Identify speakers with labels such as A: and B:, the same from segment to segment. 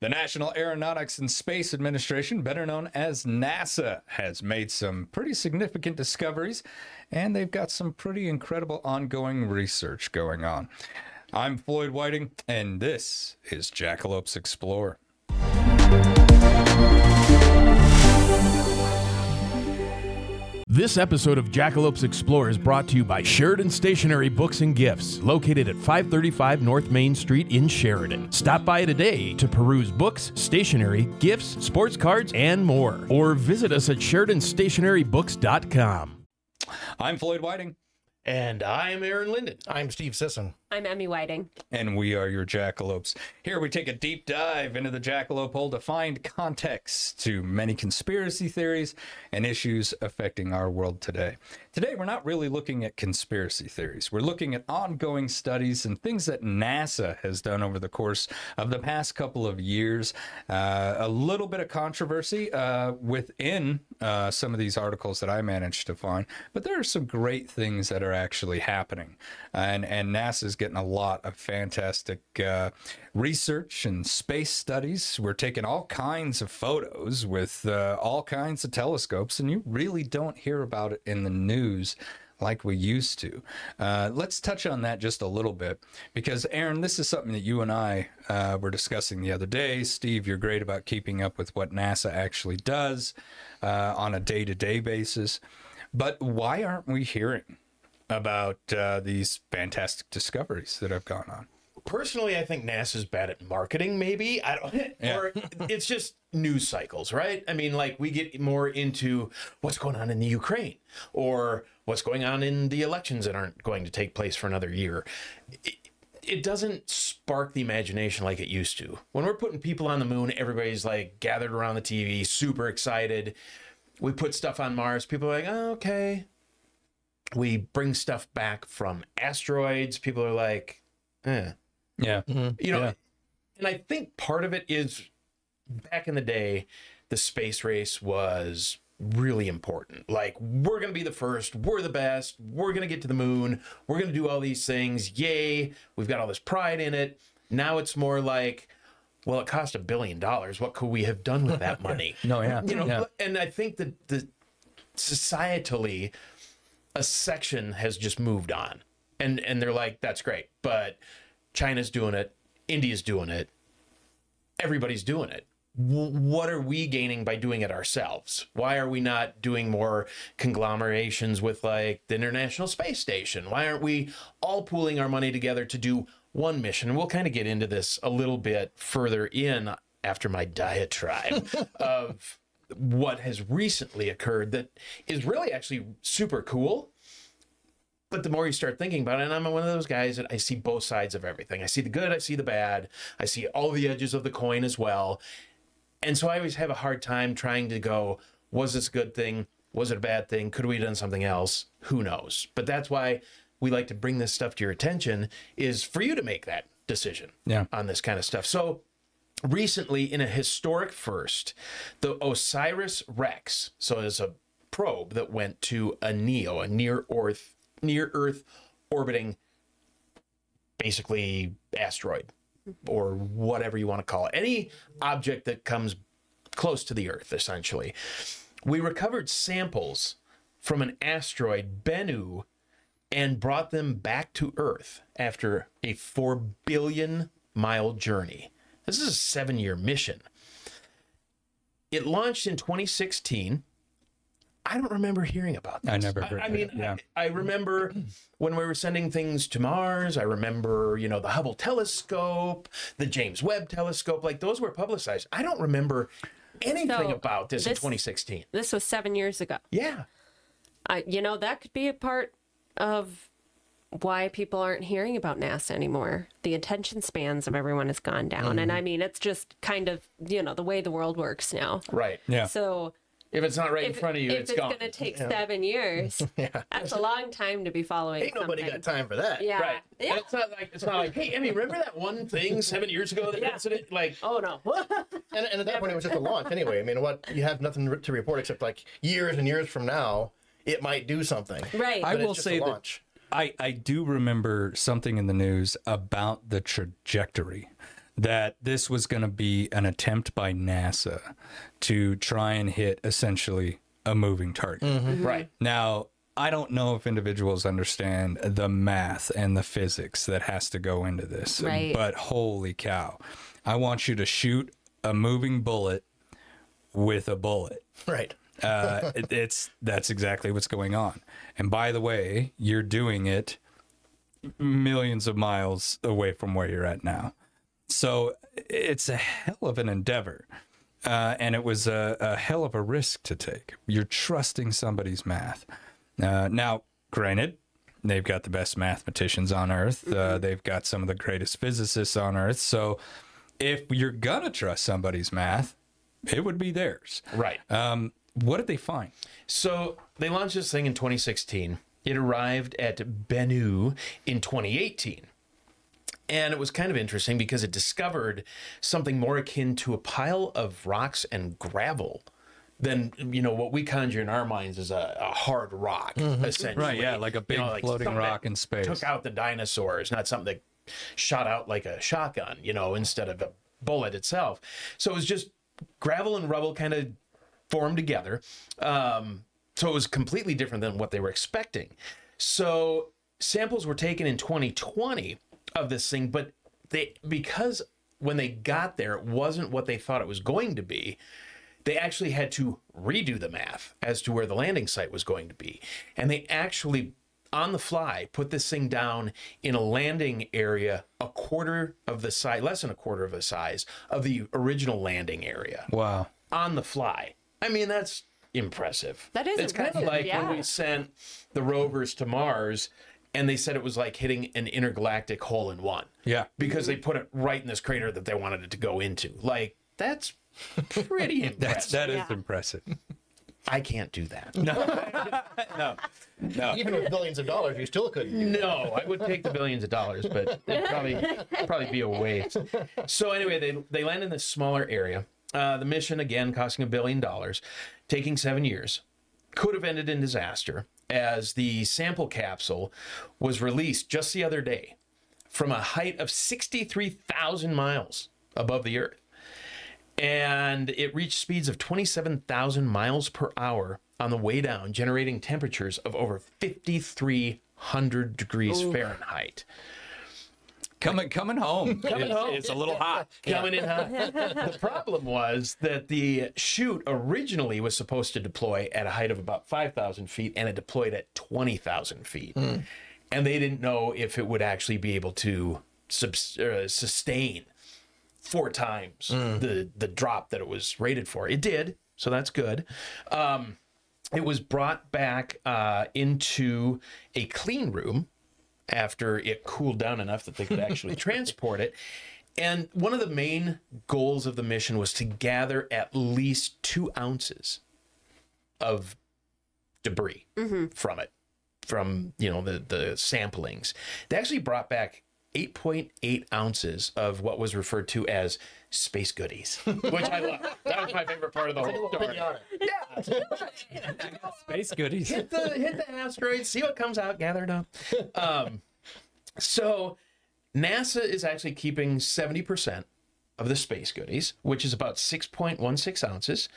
A: The National Aeronautics and Space Administration, better known as NASA, has made some pretty significant discoveries, and they've got some pretty incredible ongoing research going on. I'm Floyd Whiting, and this is Jackalopes Explore.
B: This episode of Jackalopes Explore is brought to you by Sheridan Stationery Books and Gifts, located at 535 North Main Street in Sheridan. Stop by today to peruse books, stationery, gifts, sports cards, and more. Or visit us at SheridanStationeryBooks.com.
A: I'm Floyd Whiting,
C: And I'm Aaron Linden.
D: I'm Steve Sisson.
E: I'm Emmy Whiting.
A: and we are your Jackalopes. Here we take a deep dive into the Jackalope hole to find context to many conspiracy theories and issues affecting our world today. Today, we're not really looking at conspiracy theories. We're looking at ongoing studies and things that NASA has done over the course of the past couple of years. Uh, a little bit of controversy uh, within uh, some of these articles that I managed to find, but there are some great things that are actually happening. And, and NASA's getting a lot of fantastic uh, research and space studies. We're taking all kinds of photos with uh, all kinds of telescopes, and you really don't hear about it in the news like we used to. Uh, let's touch on that just a little bit because, Aaron, this is something that you and I uh, were discussing the other day. Steve, you're great about keeping up with what NASA actually does uh, on a day to day basis. But why aren't we hearing about uh, these fantastic discoveries that have gone on?
C: Personally, I think NASA's bad at marketing, maybe. I don't or it's just news cycles, right? I mean, like we get more into what's going on in the Ukraine or what's going on in the elections that aren't going to take place for another year. It, it doesn't spark the imagination like it used to. When we're putting people on the moon, everybody's like gathered around the TV, super excited. We put stuff on Mars, people are like, oh, okay. We bring stuff back from asteroids, people are like, eh.
A: Yeah.
C: You know,
A: Yeah.
C: and I think part of it is back in the day, the space race was really important. Like, we're going to be the first, we're the best, we're going to get to the moon, we're going to do all these things. Yay, we've got all this pride in it. Now it's more like, well, it cost a billion dollars. What could we have done with that money?
A: No, yeah.
C: you know,
A: yeah.
C: and I think that the societally, a section has just moved on, and and they're like, that's great, but China's doing it, India's doing it, everybody's doing it. W- what are we gaining by doing it ourselves? Why are we not doing more conglomerations with like the International Space Station? Why aren't we all pooling our money together to do one mission? And we'll kind of get into this a little bit further in after my diatribe of what has recently occurred that is really actually super cool. But the more you start thinking about it, and I'm one of those guys that I see both sides of everything. I see the good, I see the bad, I see all the edges of the coin as well. And so I always have a hard time trying to go, was this a good thing? Was it a bad thing? Could we have done something else? Who knows? But that's why we like to bring this stuff to your attention is for you to make that decision
A: Yeah.
C: on this kind of stuff. So recently in a historic first, the OSIRIS-REx, so it's a probe that went to a NEO, a near Earth near Earth orbiting basically asteroid or whatever you want to call it. Any object that comes close to the Earth, essentially. We recovered samples from an asteroid, Bennu, and brought them back to Earth after a 4 billion mile journey. This is a seven year mission. It launched in 2016. I don't remember hearing about this.
A: I never heard
C: I,
A: of
C: mean,
A: it, yeah.
C: I, I remember when we were sending things to Mars. I remember, you know, the Hubble telescope, the James Webb telescope. Like those were publicized. I don't remember anything
E: So,
C: about this, in 2016.
E: This was seven years ago.
C: Yeah.
E: I, you know, that could be a part of why people aren't hearing about NASA anymore. The attention spans of everyone has gone down. And mm-hmm. I mean, it's just kind of, you know, the way the world works now.
C: Right.
A: Yeah.
E: So
C: If it's not right in front of you,
E: if
C: it's
E: it's,
C: gone.
E: going to take seven years, yeah. that's a long time to be following
D: Ain't nobody got time for that.
E: Yeah.
C: Right.
E: Yeah.
C: And it's not like it's not like, hey, Emmy, remember that one thing seven years ago that
E: Yeah.
C: incident? Like,
E: Oh, no.
D: And, and at that point, it was just a launch anyway. I mean, what you have nothing to report except like years and years from now, it might do something.
E: right.
A: I
D: But it's
A: will
D: just
A: say
D: a
A: that
D: launch.
A: I, I do remember something in the news about the trajectory that this was going to be an attempt by NASA to try and hit essentially a moving target. Mm-hmm. Mm-hmm.
C: Right.
A: Now, I don't know if individuals understand the math and the physics that has to go into this,
E: Right.
A: but holy cow. I want you to shoot a moving bullet with a bullet.
D: Right.
A: Uh, it, it's that's exactly what's going on. And by the way, you're doing it millions of miles away from where you're at now. So it's a hell of an endeavor. Uh, and it was a, a hell of a risk to take. You're trusting somebody's math. Uh, now, granted, they've got the best mathematicians on earth. Uh, they've got some of the greatest physicists on earth. So if you're going to trust somebody's math, it would be theirs.
C: Right.
A: Um, what did they find?
C: So they launched this thing in 2016. It arrived at Bennu in 2018. And it was kind of interesting because it discovered something more akin to a pile of rocks and gravel than you know what we conjure in our minds as a, a hard rock, mm-hmm. essentially.
A: Right, yeah, like a big floating rock in space.
C: Took out the dinosaurs, not something that shot out like a shotgun, you know, instead of a bullet itself. So it was just gravel and rubble kind of formed together. Um, so it was completely different than what they were expecting. So samples were taken in 2020 of this thing, but they because when they got there, it wasn't what they thought it was going to be. They actually had to redo the math as to where the landing site was going to be. And they actually, on the fly, put this thing down in a landing area a quarter of the size, less than a quarter of the size of the original landing area
A: Wow.
C: on the fly. I mean, that's impressive.
E: That is impressive.
C: It's kind of like
E: yeah.
C: when we sent the rovers to Mars and they said it was like hitting an intergalactic hole in one
A: Yeah.
C: because they put it right in this crater that they wanted it to go into. Like, that's pretty impressive.
A: That's that is
E: Yeah.
A: impressive.
C: I can't do that.
A: No. No. No.
D: Even with billions of dollars, you still couldn't. do
C: No, I would take the billions of dollars, but it'd probably probably be a waste. So anyway, they they land in this smaller area. Uh, the mission again costing a billion dollars, taking seven years, could have ended in disaster as the sample capsule was released just the other day from a height of sixty three thousand miles above the Earth and it reached speeds of 27,000 miles per hour on the way down, generating temperatures of over 5,300 degrees Fahrenheit.
A: Coming coming home. it's,
C: home.
A: it's a little hot.
C: Coming in hot. the problem was that the chute originally was supposed to deploy at a height of about 5,000 feet, and it deployed at 20,000 feet. And they didn't know if it would actually be able to subs- uh, sustain four times the the drop that it was rated for. It did, so that's good. Um, it was brought back uh, into a clean room after it cooled down enough that they could actually transport it. And one of the main goals of the mission was to gather at least two ounces of debris from it, from you know the the samplings. They actually brought back 8.8 ounces of what was referred to as space goodies, which I love. That was my favorite part of the whole story. Yeah.
A: space goodies.
C: hit the hit the asteroid, see what comes out, gather it up. Um, so NASA is actually keeping 70% of the space goodies, which is about 6.16 ounces.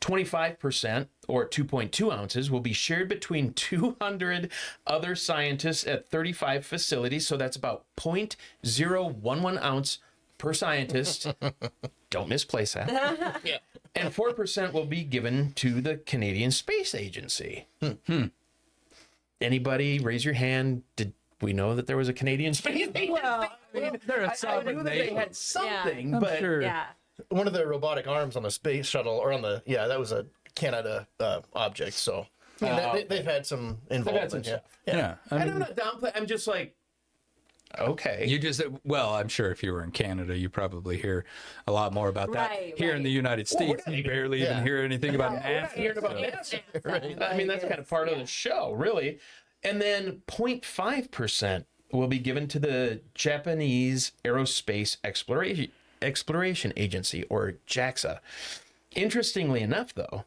C: 25% or 2.2 ounces will be shared between 200 other scientists at 35 facilities. So that's about 0.011 ounce per scientist. Don't misplace that.
D: Yeah.
C: And 4% will be given to the Canadian Space Agency. Hmm. Anybody raise your hand? Did we know that there was a Canadian Space Agency?
E: Well,
A: They're a
C: I, I knew that they had something,
A: I'm
C: but
A: sure.
E: yeah.
D: One of the robotic arms on the space shuttle, or on the yeah, that was a Canada uh, object. So I mean, they, they, they've had some involvement.
C: some
D: yeah.
C: stuff.
A: Yeah. I
C: I
A: mean,
C: don't know. Downplay. I'm just like, okay.
A: you just well, I'm sure if you were in Canada, you probably hear a lot more about that.
E: Right,
A: Here in
E: right.
A: the United
C: Well, we're
A: States,
C: not
A: you
C: even-
A: barely even hear anything about
C: We're not
A: NASA.
C: hearing about
A: so-
C: NASA. I mean, that's kind of part of the show, really. And then 0.5% will be given to the Japanese Aerospace Exploration Exploration Agency, or JAXA. Interestingly enough, though,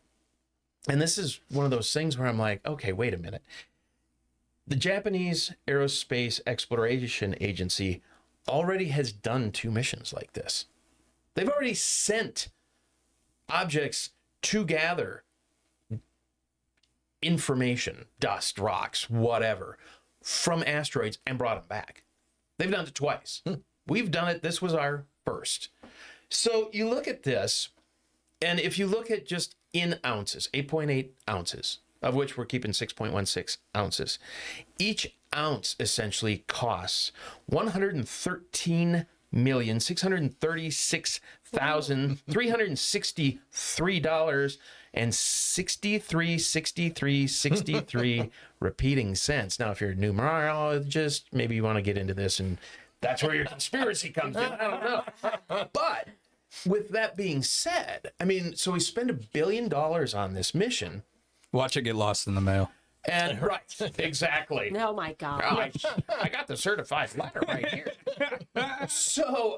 C: and this is one of those things where I'm like, okay, wait a minute. The Japanese Aerospace Exploration Agency already has done two missions like this. They've already sent objects to gather information, dust, rocks, whatever, from asteroids and brought them back. They've done it twice. Hmm. We've done it. This was our first. So you look at this, and if you look at just in ounces, 8.8 ounces, of which we're keeping 6.16 ounces, each ounce essentially costs 113 million six hundred thirty-six thousand three hundred sixty-three dollars and 63 63 63 repeating cents now if you're a numerologist maybe you want to get into this and that's where your conspiracy comes in i don't know but with that being said i mean so we spend a billion dollars on this mission
A: Watch it get lost in the mail.
C: and right exactly
E: Oh my God.
C: I, I got the certified letter right here. so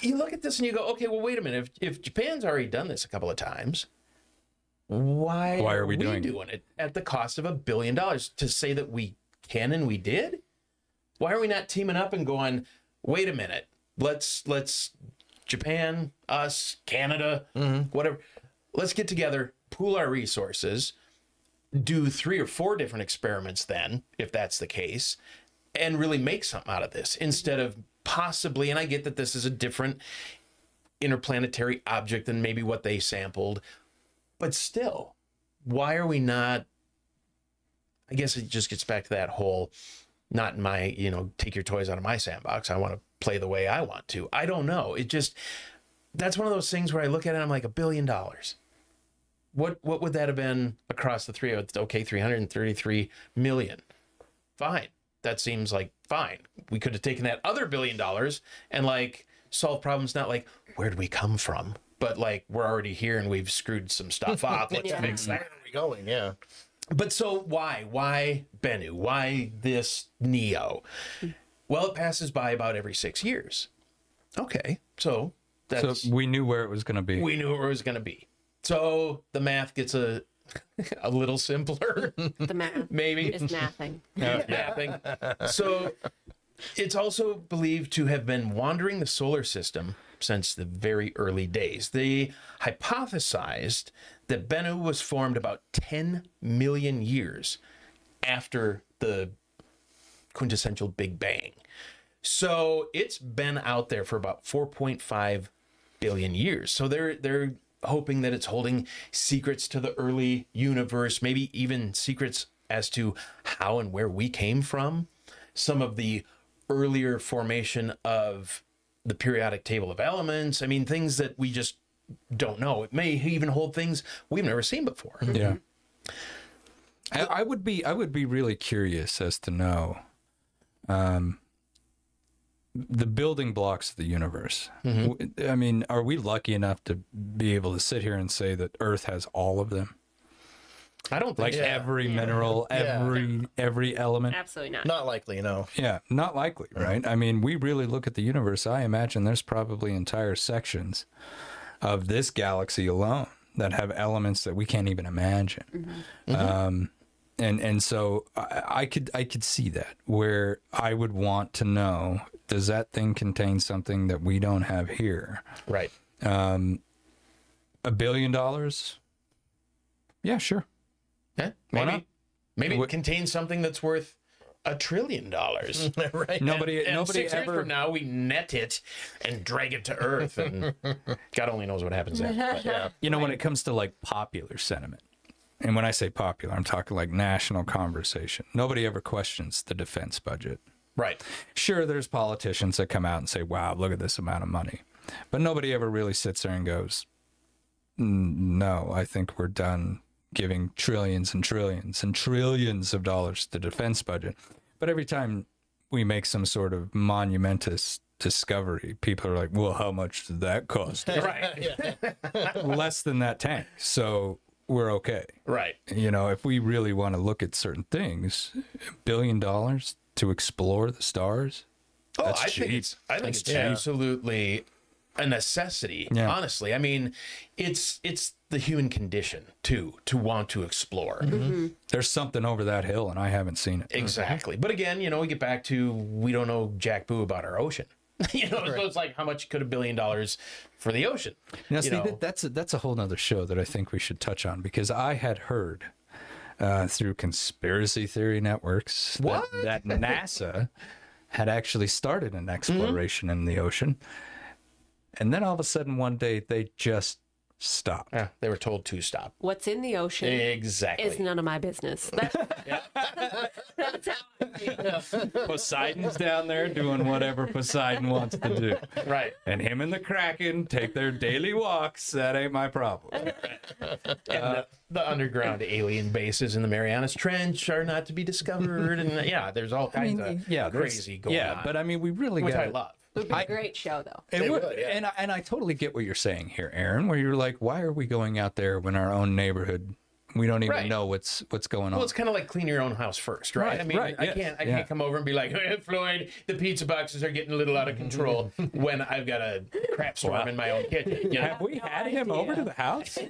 C: you look at this and you go, okay, well, wait a minute. If, if Japan's already done this a couple of times, why,
A: Why are we doing it?
C: it at the cost of a billion dollars to say that we can and we did? Why are we not teaming up and going, wait a minute, let's let's Japan, us, Canada, mm-hmm. whatever, let's get together, pool our resources, do three or four different experiments then, if that's the case, and really make something out of this instead of possibly, and I get that this is a different interplanetary object than maybe what they sampled, but still, why are we not? I guess it just gets back to that whole not in my, you know, take your toys out of my sandbox. I want to play the way I want to. I don't know. It just, that's one of those things where I look at it and I'm like, a billion dollars what what would that have been across the three? Okay, 333 million. Fine. That seems like fine. We could have taken that other billion dollars and like solved problems not like where would we come from, but like we're already here and we've screwed some stuff up. Let's
E: Yeah.
C: fix that.
D: Where are we going? Yeah.
C: But so why? Why Bennu? Why this Neo? Well, it passes by about every six years. Okay. So that's
A: so we knew where it was going to be.
C: we knew where it was going to be. So the math gets a a little simpler,
E: The math
C: maybe.
E: is mathing.
C: Mathing. So it's also believed to have been wandering the solar system since the very early days. They hypothesized that Bennu was formed about 10 million years after the quintessential Big Bang. So it's been out there for about 4.5 billion years. So they're they're hoping that it's holding secrets to the early universe, maybe even secrets as to how and where we came from, some of the earlier formation of the periodic table of elements. I mean, things that we just don't know. It may even hold things we've never seen before.
A: Yeah. I, I would be I would be really curious as to know um the building blocks of the universe. I mean, are we lucky enough to be able to sit here and say that Earth has all of them?
C: I don't think
A: Like
C: so.
A: every mineral,
D: Yeah.
A: every every element?
E: Absolutely not.
D: Not likely, no.
A: Yeah, not likely, right? I mean, we really look at the universe. I imagine there's probably entire sections of this galaxy alone that have elements that we can't even imagine. Um, and and so I, I could I could see that where I would want to know does that thing contain something that we don't have here?
C: right.
A: Um, A billion dollars? Yeah, sure.
C: Yeah,
A: Why
C: maybe
A: not?
C: maybe it contains something that's worth a trillion dollars.
D: right.
A: Nobody
C: and
A: nobody
C: six years
A: ever
C: from now we net it and drag it to Earth, and God only knows what happens then.
D: Yeah.
A: You know, when it comes to like popular sentiment, and when I say popular, I'm talking like national conversation. Nobody ever questions the defense budget.
C: right,
A: Sure, there's politicians that come out and say, wow, look at this amount of money. But nobody ever really sits there and goes, no, I think we're done giving trillions and trillions and trillions of dollars to the defense budget. But every time we make some sort of monumentous discovery, people are like, well, how much did that cost?
C: right,
A: Less than that tank. So we're okay.
C: right.
A: You know, if we really want to look at certain things, a billion dollars to explore the stars.
C: Oh,
A: That's
C: I think
A: cheap.
C: it's I think
A: That's
C: it's
A: cheap.
C: absolutely a necessity.
A: Yeah.
C: Honestly, I mean, it's it's the human condition too to want to explore. Mm-hmm. Mm-hmm.
A: There's something over that hill, and I haven't seen it.
C: Exactly. But again, you know, we get back to we don't know jack boo about our ocean. you know, so it's like how much could a billion dollars for the ocean?
A: Now, see, that, that's a, that's a whole nother show that I think we should touch on because I had heard uh, through conspiracy theory networks that, that NASA had actually started an exploration mm-hmm. in the ocean, and then all of a sudden one day they just stopped.
C: Yeah, they were told to stop.
E: What's in the ocean
C: Exactly.
E: is none of my business. That's, that's how I feel.
A: Poseidon's down there doing whatever Poseidon wants to do.
C: right.
A: And him and the Kraken take their daily walks. That ain't my problem.
C: And the, the underground alien bases in the Marianas Trench are not to be discovered. And yeah, there's all kinds of
A: yeah, there's-
C: crazy going
A: yeah,
C: on.
A: but I mean, we really
C: which
A: got
C: I love.
E: It would be a great show, though.
A: It
D: It
A: would,
D: would, yeah.
A: and I, and I totally get what you're saying here, Aaron. Where you're like, why are we going out there when our own neighborhood we don't even
C: Right.
A: know what's what's going on?
C: Well, it's kind of like clean your own house first, right?
A: Right,
C: I mean,
A: right,
C: I
A: yes,
C: can't, I
A: yeah.
C: can't come over and be like, hey, Floyd, the pizza boxes are getting a little out of control when I've got a crap storm in my own kitchen. You know?
A: Have we had him over to the house?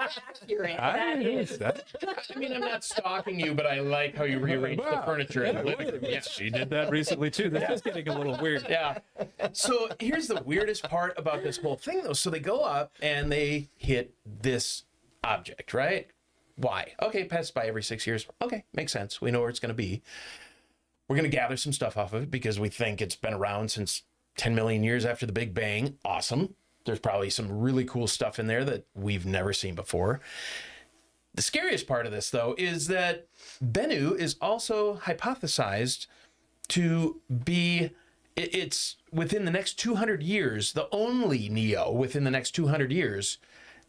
E: Accurate.
A: I
E: That
A: didn't
E: is.
A: know that.
C: I mean, I'm not stalking you, but I like how you rearrange the furniture in the living room. Yeah.
A: She did that recently too. This is getting a little weird.
C: Yeah. So here's the weirdest part about this whole thing, though. So they go up and they hit this object, right? Why? Okay, passes by every six years. Okay, makes sense. We know where it's going to be. We're going to gather some stuff off of it because we think it's been around since 10 million years after the Big Bang. Awesome. There's probably some really cool stuff in there that we've never seen before. The scariest part of this, though, is that Bennu is also hypothesized to be it's within the next 200 years the only neo within the next 200 years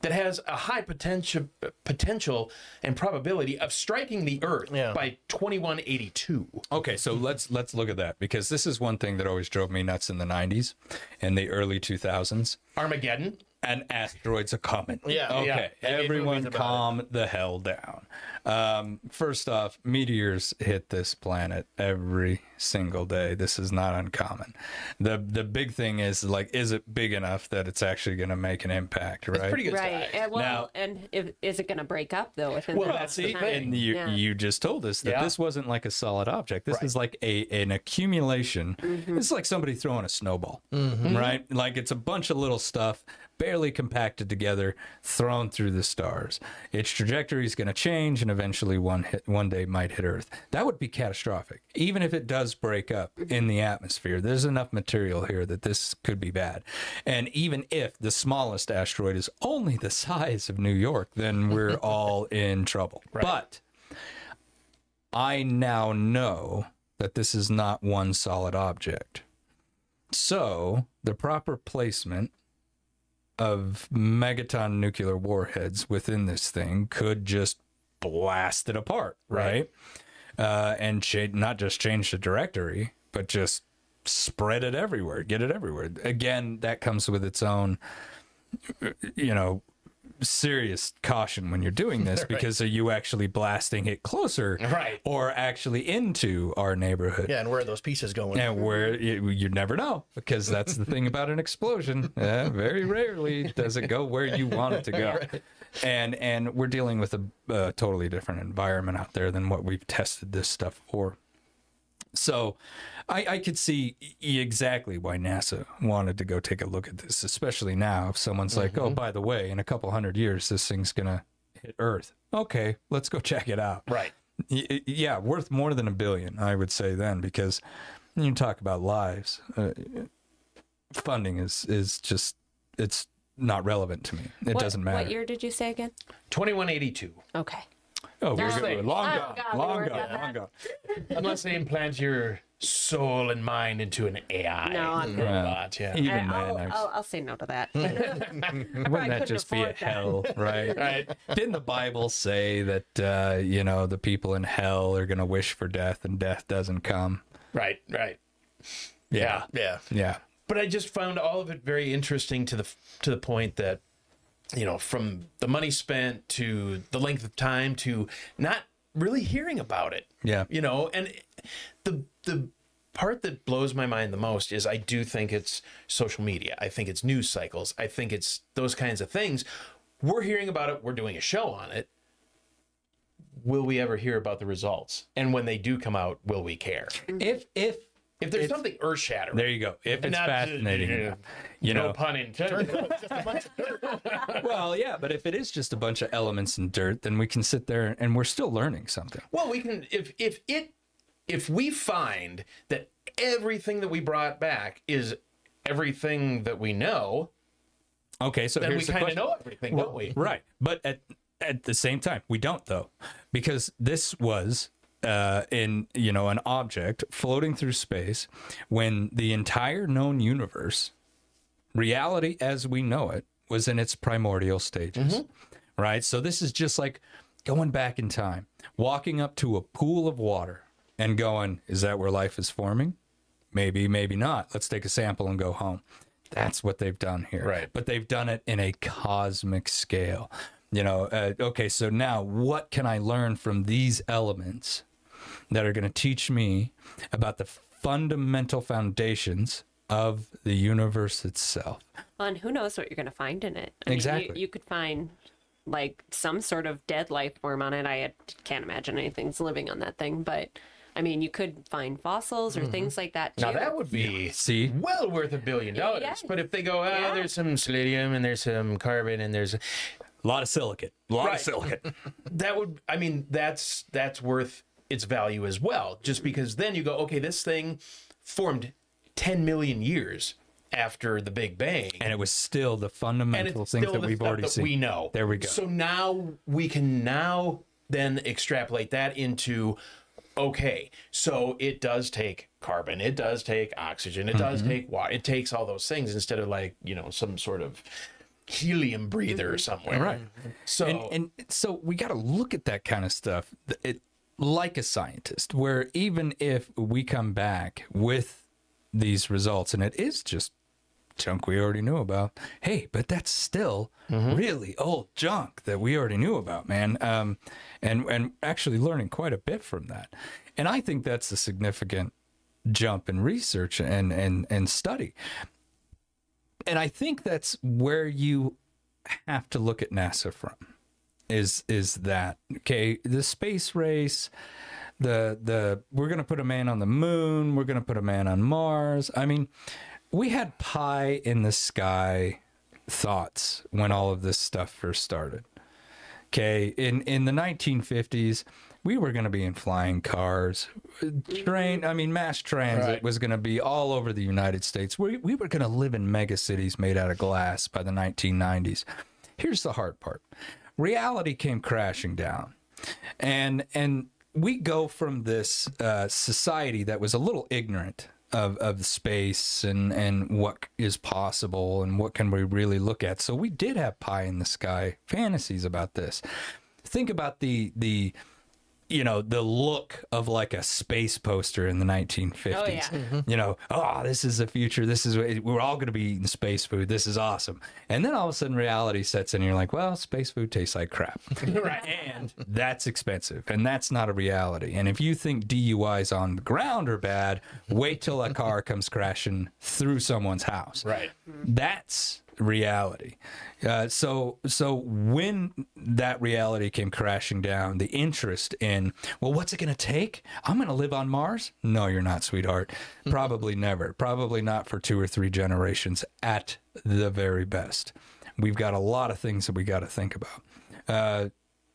C: that has a high potential potential and probability of striking the earth
D: Yeah.
C: by 2182
A: Okay, so let's let's look at that because this is one thing that always drove me nuts in the '90s and the early 2000s.
C: armageddon
A: and asteroids are coming.
D: Yeah.
A: Okay.
C: Yeah.
A: Everyone
D: movies about
A: calm the hell down. Um, first off, meteors hit this planet every single day. This is not uncommon. The the big thing is like, is it big enough that it's actually going to make an impact? Right.
C: it's pretty good
E: Right. And, well,
A: Now-
E: and if, is it going to break up though? Within
C: Well,
E: the
C: that's
E: next
C: the
E: time?
A: And you
E: Yeah.
A: you just told us that
C: Yeah.
A: this wasn't like a solid object. This
C: Right.
A: is like a an accumulation.
E: Mm-hmm.
A: It's like somebody throwing a snowball,
C: Mm-hmm.
A: right? Like it's a bunch of little stuff barely compacted together, thrown through the stars. Its trajectory is going to change, and eventually one hit one day might hit Earth. That would be catastrophic. Even if it does break up in the atmosphere, there's enough material here that this could be bad. And even if the smallest asteroid is only the size of New York, then we're all in trouble. But I now know that this is not one solid object. So the proper placement of megaton nuclear warheads within this thing could just blast it apart, right? Uh, and cha- not just change the directory, but just spread it everywhere, get it everywhere. Again, that comes with its own, you know, serious caution when you're doing this because are you actually blasting it closer
C: Right.
A: or actually into our neighborhood?
D: Yeah, and where are those pieces going?
A: And where you, you never know because that's the thing about an explosion. Uh, very rarely does it go where you want it to go. And and we're dealing with a, a totally different environment out there than what we've tested this stuff for. So I, I could see e- exactly why NASA wanted to go take a look at this, especially now. If someone's like, oh, by the way, in a couple hundred years, this thing's going to hit Earth. Okay, let's go check it out.
C: right
A: Y- yeah, worth more than a billion, I would say then, because you talk about lives. Uh, funding is is just it's not relevant to me. It
E: What-
A: doesn't matter.
E: What year did you say again?
C: 2182
E: Okay.
A: Oh, we're
E: No.
A: good. long gone,
E: God, we
A: long
E: weren't
A: gone,
E: done
A: long gone.
C: unless they implant your soul and mind into an ai
E: No, I'm good.
C: robot yeah
A: Even
E: I-
A: then,
E: I'll,
A: I-
E: I'll, I'll say no to that.
A: wouldn't that
E: couldn't
A: just be a
E: afford that.
A: hell, right?
C: right
A: Didn't the Bible say that uh, you know the people in hell are going to wish for death and death doesn't come?
C: right right
A: Yeah,
D: yeah.
A: yeah.
C: but I just found all of it very interesting to the to the point that you know from the money spent to the length of time to not really hearing about it.
A: Yeah.
C: You know, and the the part that blows my mind the most is I do think it's social media. I think it's news cycles. I think it's those kinds of things. We're hearing about it, we're doing a show on it. Will we ever hear about the results? And when they do come out, will we care? Mm-hmm.
A: If if
C: If there's something earth shattering,
A: there you go. If it's
C: not-
A: fascinating, enough, you
C: no
A: know.
C: pun intended.
D: It's just a bunch of dirt.
A: Well, yeah, but if it is just a bunch of elements and dirt, then we can sit there and we're still learning something.
C: Well, we can if if it if we find that everything that we brought back is everything that we know,
A: Okay, so
C: then we
A: here's the
C: kind of
A: question.
C: know everything, don't we?
A: Right. But at at the same time, we don't though, because this was uh, in you know an object floating through space when the entire known universe, reality as we know it, was in its primordial stages. Right. So this is just like going back in time, walking up to a pool of water and going, "Is that where life is forming?" Maybe, maybe not. Let's take a sample and go home. That's what they've done here.
C: Right.
A: But they've done it in a cosmic scale. You know, uh, okay, so now what can I learn from these elements that are going to teach me about the fundamental foundations of the universe itself?
E: Well, and who knows what you're going to find in it? I
A: Exactly.
E: Mean, you, you could find like some sort of dead life form on it. I can't imagine anything's living on that thing, but I mean, you could find fossils or mm-hmm. things like that too.
C: Now that would be
A: See?
C: well worth a billion dollars.
E: Yes.
C: But if they go, oh,
E: Yeah.
C: there's some selenium and there's some carbon and there's
A: A lot of silicate. A lot
C: Right.
A: of silicate.
C: that would I mean that's that's worth its value as well. Just because then you go, okay, this thing formed 10 million years after the Big Bang.
A: and it was still the fundamental
C: it's
A: things that we've already
C: that
A: seen.
C: we know.
A: There we go.
C: So now we can now then extrapolate that into okay, so it does take carbon, it does take oxygen, it
A: Mm-hmm.
C: does take water, it takes all those things instead of like you know some sort of helium breather somewhere.
A: Right.
C: So
A: and, and so we got to look at that kind of stuff it, like a scientist where even if we come back with these results and it is just junk we already knew about hey but that's still really old junk that we already knew about man. Um, and and actually learning quite a bit from that. And i think that's a significant jump in research and and and study. And i think that's where you have to look at nasa from is is that okay the space race the the we're going to put a man on the moon we're going to put a man on mars. I mean we had pie in the sky thoughts when all of this stuff first started. Okay in in the 1950s we were going to be in flying cars. Train i mean mass transit
C: Right.
A: was going to be all over the united states. We, we were going to live in mega cities made out of glass by the 1990s here's the hard part reality came crashing down. And and we go from this uh, society that was a little ignorant of, of space and and what is possible and what can we really look at. So we did have pie in the sky fantasies about this. Think about the the you know the look of like a space poster in the 1950s
E: Oh, yeah. Mm-hmm.
A: you know oh this is the future. This is we're all going to be eating space food. This is awesome. And then all of a sudden reality sets in and you're like well space food tastes like crap.
C: Right.
A: and that's expensive and that's not a reality. And if you think duis on the ground are bad wait till a car comes crashing through someone's house.
C: Right.
A: that's reality. Uh, so so when that reality came crashing down the interest in well what's it going to take? I'm going to live on mars? No you're not sweetheart. Probably never. Probably not for two or three generations at the very best. We've got a lot of things that we got to think about. Uh,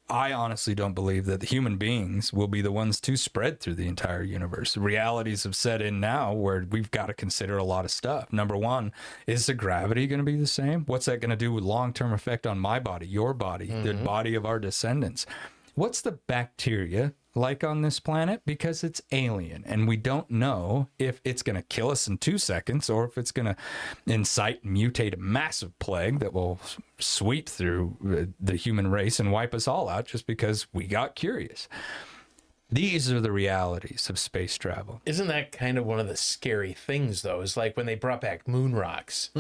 A: I honestly don't believe that the human beings will be the ones to spread through the entire universe. Realities have set in now where we've got to consider a lot of stuff. Number one, is the gravity going to be the same? What's that going to do with long term effect on my body, your body, the mm-hmm. body of our descendants? What's the bacteria like on this planet? Because it's alien and we don't know if it's going to kill us in two seconds or if it's going to incite and mutate a massive plague that will sweep through uh, the human race and wipe us all out just because we got curious. These are the realities of space travel.
C: Isn't that kind of one of the scary things, though? Is like when they brought back moon rocks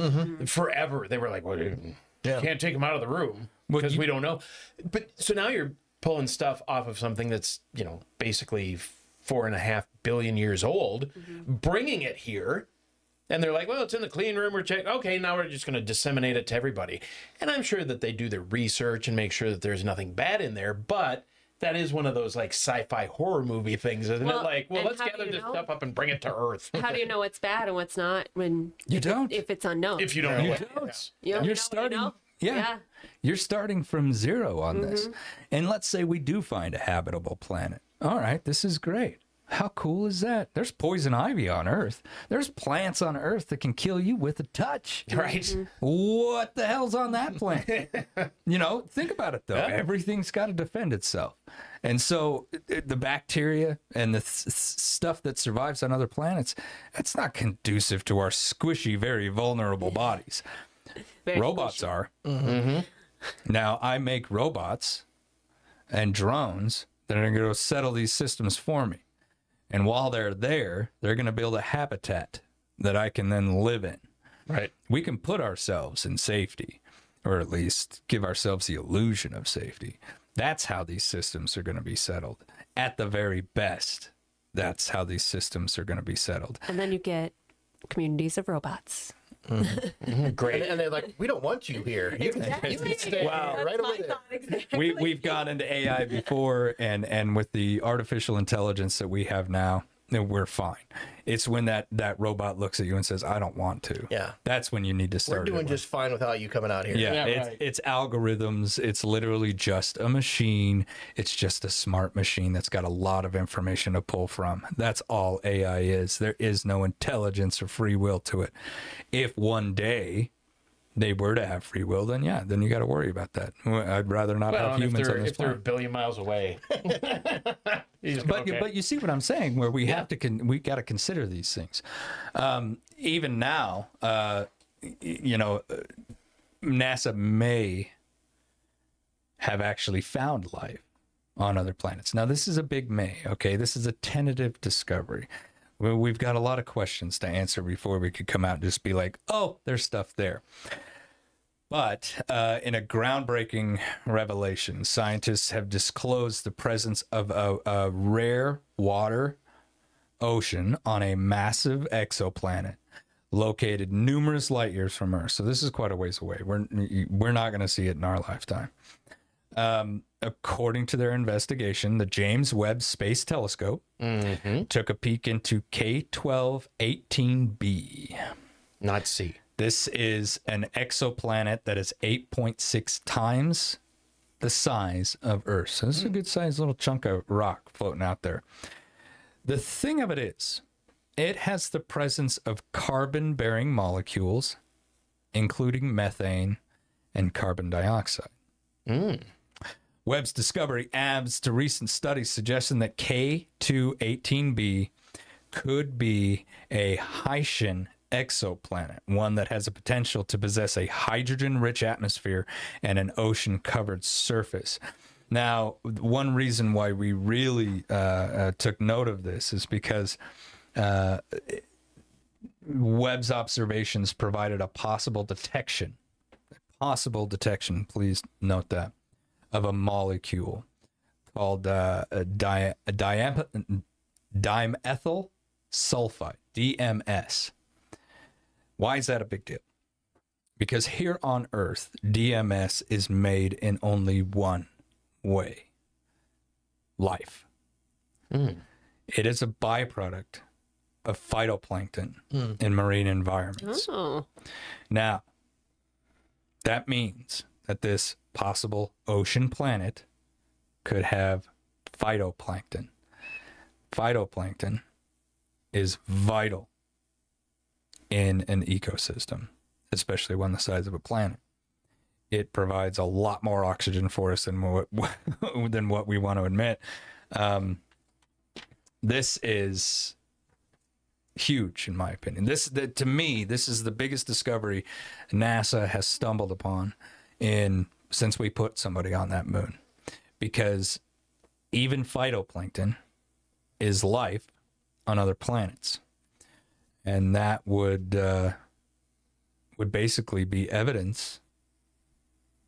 C: forever. They were like, "Well, you
D: Yeah.
C: can't take them out of the room because
A: you-
C: we don't know." But so now you're pulling stuff off of something that's you know basically four and a half billion years old, mm-hmm. bringing it here. And they're like, well, it's in the clean room. We're checking. Okay, now we're just going to disseminate it to everybody. And I'm sure that they do their research and make sure that there's nothing bad in there. But that is one of those like sci-fi horror movie things, isn't
E: Well,
C: it? Like, well, let's gather this
E: know?
C: stuff up and bring it to Earth.
E: How do you know what's bad and what's not when
A: You
E: if
A: don't.
E: if it's unknown?
C: if you don't know
A: You
C: what,
A: don't.
E: you don't
A: You're
E: what you
A: starting.
E: know?
A: Yeah.
E: Yeah. Mm-hmm.
A: You're starting from zero on this. And let's say we do find a habitable planet. All right, this is great. How cool is that? There's poison ivy on Earth. There's plants on Earth that can kill you with a touch.
C: right?
E: Mm-hmm.
A: What the hell's on that planet? you know, think about it though. Everything's got to defend itself. And so uh, the bacteria and the th- th- stuff that survives on other planets, that's not conducive to our squishy, very vulnerable bodies.
E: Very
A: robots are. Mm-hmm. Mm-hmm. Now, I make robots and drones that are going to go settle these systems for me. And while they're there, they're going to build a habitat that I can then live in.
C: Right.
A: We can put ourselves in safety, or at least give ourselves the illusion of safety. That's how these systems are going to be settled. At the very best, that's how these systems are going to be settled.
E: And then you get communities of robots. Mm-hmm. Mm-hmm.
D: And,
C: Great.
D: and they're like, we don't want you here. You can, you can stay
A: Wow.
D: right over there.
A: we we've gone into AI before, and and with the artificial intelligence that we have now, we're fine. It's when that that robot looks at you and says, "I don't want to."
D: Yeah.
A: that's when you need to start. We're
D: doing just fine without you coming out here.
A: Yeah,
C: Yeah,
A: it's
C: right.
A: it's algorithms. It's literally just a machine. It's just a smart machine that's got a lot of information to pull from. That's all AI is. There is no intelligence or free will to it. If one day they were to have free will, then yeah, then you got to worry about that. I'd rather not
C: Well,
A: have
C: and if
A: humans
C: they're
A: on this
C: if they're a billion miles away, you just go,
A: But
C: okay.
A: but you see what I'm saying? Where we have to con- we got to consider these things. Um, even now, uh, you know, uh, NASA may have actually found life on other planets. Now, this is a big may. Okay, this is a tentative discovery. We've got a lot of questions to answer before we could come out and just be like, "Oh, there's stuff there." But uh, in a groundbreaking revelation, scientists have disclosed the presence of a, a rare water ocean on a massive exoplanet located numerous light years from Earth. So this is quite a ways away. We're we're not going to see it in our lifetime. Um, according to their investigation, the James Webb Space Telescope took a peek into K1218b.
C: not C.
A: This is an exoplanet that is 8.6 times the size of Earth. So this is a good sized little chunk of rock floating out there. The thing of it is, it has the presence of carbon bearing molecules, including methane and carbon dioxide. Webb's discovery adds to recent studies suggesting that K2-18b could be a Hycean exoplanet, one that has a potential to possess a hydrogen rich atmosphere and an ocean covered surface. Now, one reason why we really uh, uh, took note of this is because uh, Webb's observations provided a possible detection, possible detection, please note that, of a molecule called uh, a di- a diam- dimethyl sulfide, DMS. Why is that a big deal? Because here on Earth, DMS is made in only one way life. It is a byproduct of phytoplankton in marine environments.
E: Oh,
A: Now, that means that this possible ocean planet could have phytoplankton. Phytoplankton is vital in an ecosystem, especially one the size of a planet. It provides a lot more oxygen for us than what than what we want to admit. Um, this is huge in my opinion. This to me, this is the biggest discovery NASA has stumbled upon in since we put somebody on that moon. Because even phytoplankton is life on other planets. And that would uh, would basically be evidence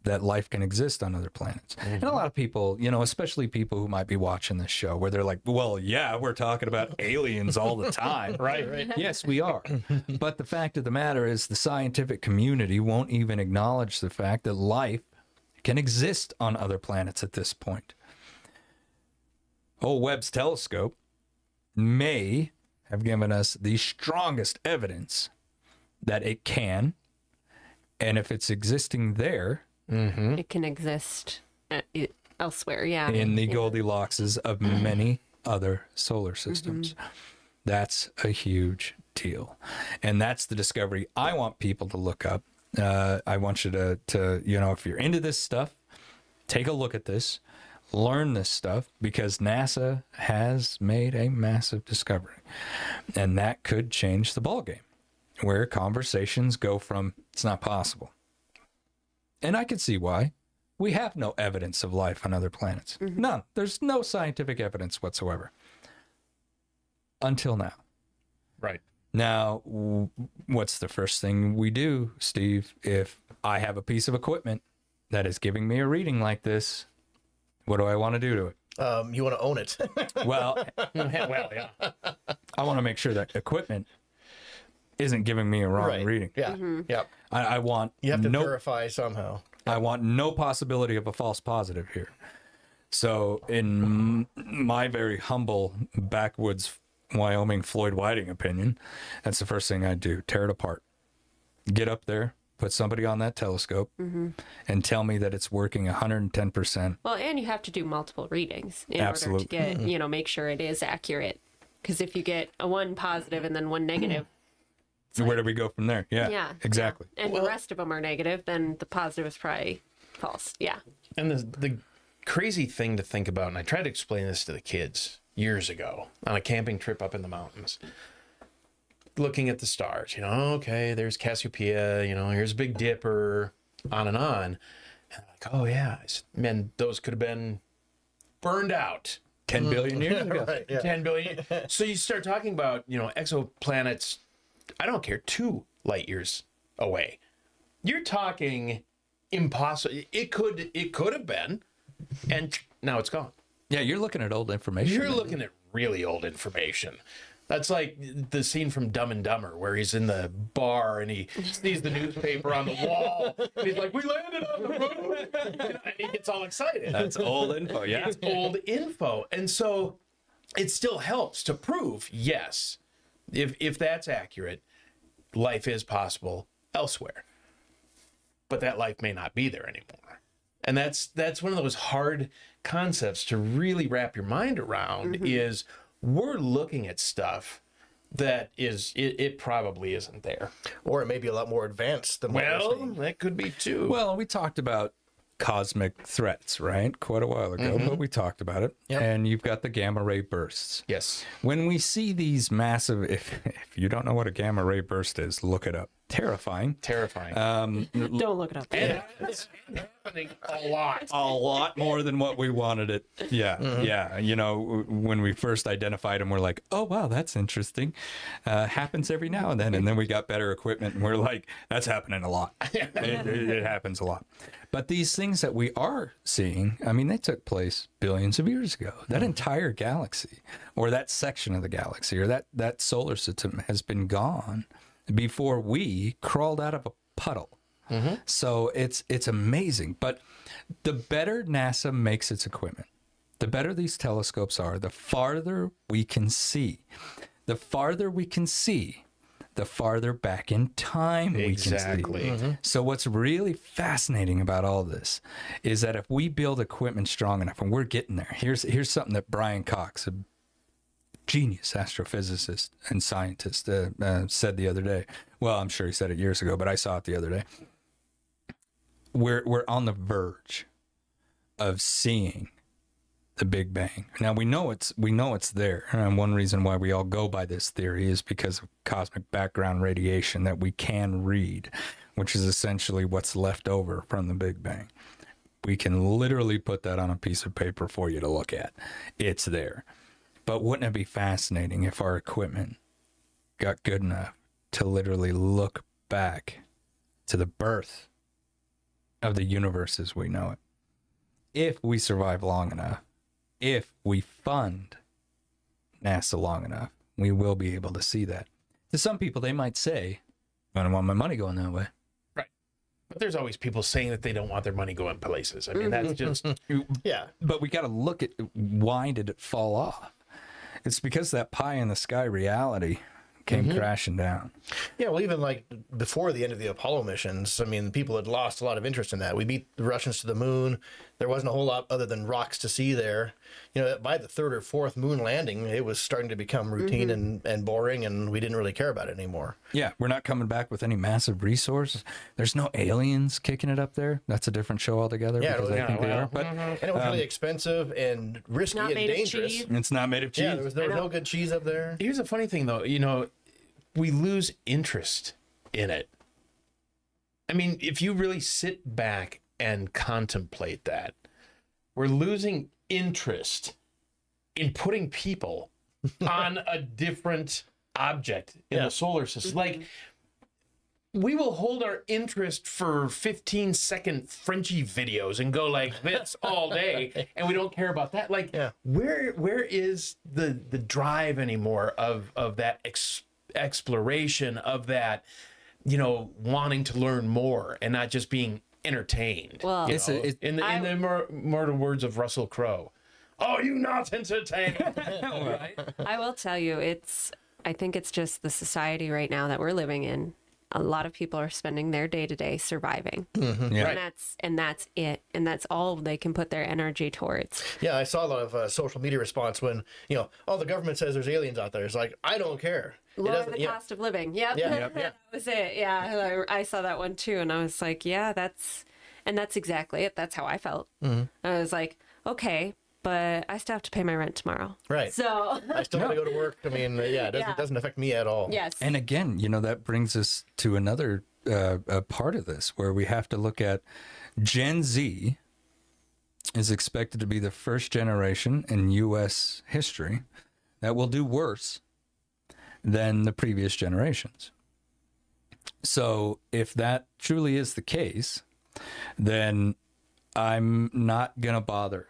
A: that life can exist on other planets. And a lot of people, you know, especially people who might be watching this show where they're like, well, yeah, we're talking about aliens all the time.
C: Right, right.
A: Yes, we are. but the fact of the matter is, the scientific community won't even acknowledge the fact that life can exist on other planets at this point. old Webb's telescope may have given us the strongest evidence that it can. And if it's existing there mm-hmm.
E: It can exist uh, elsewhere. Yeah.
A: in the
E: Yeah.
A: Goldilockses of mm-hmm. many other solar systems, mm-hmm. that's a huge deal. And that's the discovery I want people to look up. Uh, I want you to, to, you know, if you're into this stuff, take a look at this, learn this stuff because NASA has made a massive discovery. And that could change the ballgame where conversations go from it's not possible. And I can see why. We have no evidence of life on other planets. None. There's no scientific evidence whatsoever. Until now.
C: Right.
A: Now, w- what's the first thing we do, Steve, if I have a piece of equipment that is giving me a reading like this? What do I want to do to it?
D: Um, you want to own it.
A: Well,
C: well, yeah.
A: I want to make sure that equipment isn't giving me a wrong
D: right.
A: reading.
D: Yeah. Yeah.
A: I, I want
D: You have to
A: no
D: verify somehow.
A: I want no possibility of a false positive here. So, in m- my very humble backwoods Wyoming Floyd Whiting opinion, that's the first thing I'd do tear it apart. Get up there, put somebody on that telescope, mm-hmm. and tell me that it's working 110%.
E: Well, and you have to do multiple readings in
A: Absolutely.
E: order to get, mm-hmm. you know, make sure it is accurate. Because if you get a one positive and then one mm-hmm. negative,
A: Where do we go from there? Yeah,
E: yeah,
A: exactly.
E: yeah. and the rest of them are negative, then the positive is probably false. Yeah.
C: And the the crazy thing to think about, and I try to explain this to the kids years ago on a camping trip up in the mountains. Looking at the stars, you know, oh, okay, there's Cassiopeia, you know, here's Big Dipper, on and on. And like, oh yeah, man, those could have been burned out
A: 10 mm. billion years ago.
D: Right. Yeah.
C: 10 billion. so you start talking about, you know, exoplanets, I don't care, two light years away. You're talking impossible. It could it could have been, and now it's gone.
A: Yeah, you're looking at old information.
C: You're looking at really old information. That's like the scene from Dumb and Dumber where he's in the bar and he sees the newspaper on the wall. And he's like, "We landed on the moon," and he gets all excited
A: That's old info. Yeah.
C: it's old info. And so it still helps to prove, yes, if if that's accurate, life is possible elsewhere. But that life may not be there anymore. And that's that's one of those hard concepts to really wrap your mind around mm-hmm. is we're looking at stuff that is it, it probably isn't there.
D: Or it may be a lot more advanced than what we're
C: Well, that could be too.
A: Well, we talked about cosmic threats, right? Quite a while ago, but mm-hmm. we talked about it.
D: Yep.
A: And you've got the gamma ray bursts.
C: yes.
A: When we see these massive, if, if you don't know what a gamma ray burst is, look it up. Terrifying.
C: Terrifying.
A: Um,
E: Don't look it up.
C: and it's happening a lot.
A: a lot more than what we wanted it. Yeah,
C: Mm-hmm.
A: yeah. You know, when we first identified them, we're like, oh wow, that's interesting. Uh, happens every now and then, and then we got better equipment, and we're like, that's happening a lot. it, it- it happens a lot. But these things that we are seeing, I mean, they took place billions of years ago. That entire galaxy, or that section of the galaxy, or that that solar system has been gone before we crawled out of a puddle. Mm-hmm. So it's it's amazing. But the better NASA makes its equipment, the better these telescopes are, the farther we can see. The farther we can see, the farther back in time we
C: Exactly.
A: can see. Mm-hmm. So what's really fascinating about all this is that if we build equipment strong enough, and we're getting there. Here's here's something that Brian Cox, a genius astrophysicist and scientist, uh, uh, said the other day. Well, I'm sure he said it years ago, but I saw it the other day. We're we're on the verge of seeing the Big Bang. Now we know it's we know it's there, and one reason why we all go by this theory is because of cosmic background radiation that we can read, which is essentially what's left over from the Big Bang. We can literally put that on a piece of paper for you to look at. It's there. But wouldn't it be fascinating if our equipment got good enough to literally look back to the birth of the universe as we know it? If we survive long enough, if we fund NASA long enough, we will be able to see that. To some people, they might say, I don't want my money going that way. Right.
C: But there's always people saying that they don't want their money going places. I mean, that's just
D: Yeah.
A: But we got to look at why did it fall off? It's because that pie in the sky reality came mm-hmm. crashing down.
D: Yeah, well, even like before the end of the Apollo missions, I mean, people had lost a lot of interest in that. We beat the Russians to the moon. There wasn't a whole lot other than rocks to see there. You know, by the third or fourth moon landing, it was starting to become routine and, and boring, and we didn't really care about it anymore.
A: Yeah, we're not coming back with any massive resources. There's no aliens kicking it up there. That's a different show altogether
D: Yeah,
A: because I
D: yeah,
A: think they are. But mm-hmm.
D: And it was really um, expensive and risky and dangerous.
A: it's not made of cheese.
D: Yeah, there was, there was no good cheese up there.
C: here's the funny thing though. You know, we lose interest in it. I mean, if you really sit back and contemplate that, we're losing interest in putting people on a different object in
D: Yeah.
C: the solar system. Like, mm-hmm. we will hold our interest for 15 second Frenchy videos and go like this all day, and we don't care about that. Like,
D: Yeah.
C: where where is the the drive anymore of of that ex- exploration of that, you know, wanting to learn more and not just being entertained?
E: Well-
C: you
A: It's a- it-
C: in the in the mor- mortal words of Russell Crowe, "Are you not entertained?"
E: I will tell you, it's. I think it's just the society right now that we're living in. A lot of people are spending their day to day surviving,
A: yeah.
C: Right.
E: and that's and that's it, and that's all they can put their energy towards.
D: Yeah, I saw a lot of uh, social media response when, you know, oh, the government says there's aliens out there. It's like, I don't care. It
E: Lower the
D: yeah.
E: cost of living. Yep.
D: Yeah, yep,
E: that was it. Yeah, I, I saw that one too, and I was like, yeah, that's, and that's exactly it. That's how I felt.
D: Mm-hmm.
E: I was like, okay, but I still have to pay my rent tomorrow.
D: Right.
E: So
D: I still have to go to work. I mean, yeah, it doesn't,
E: Yeah.
D: doesn't affect me at all.
E: yes.
A: And again, you know, that brings us to another uh, a part of this where we have to look at Gen Z is expected to be the first generation in U.S. history that will do worse than the previous generations. So, if that truly is the case, then I'm not going to bother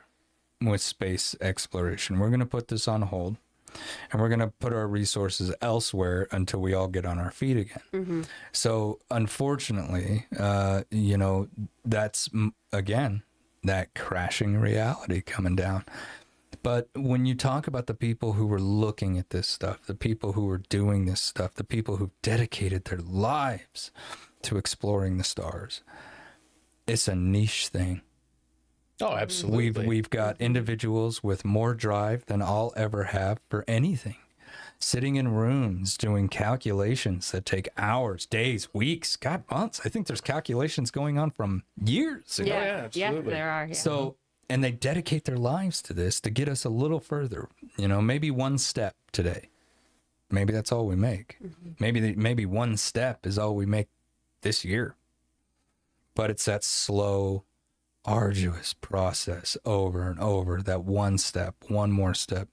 A: with space exploration. We're going to put this on hold and we're going to put our resources elsewhere until we all get on our feet again. So, unfortunately, uh, you know, that's again that crashing reality coming down. But when you talk about the people who were looking at this stuff, the people who were doing this stuff, the people who dedicated their lives to exploring the stars, it's a niche thing.
C: oh, absolutely.
A: We've we've got individuals with more drive than I'll ever have for anything. Sitting in rooms doing calculations that take hours, days, weeks, God, months. I think there's calculations going on from years ago.
E: yeah, oh,
C: yeah,
E: yeah,
C: absolutely.
E: there are. Yeah.
A: So, and they dedicate their lives to this to get us a little further. You know, maybe one step today. Maybe that's all we make. Mm-hmm. Maybe the, maybe one step is all we make this year. But it's that slow, arduous process over and over. That one step, one more step,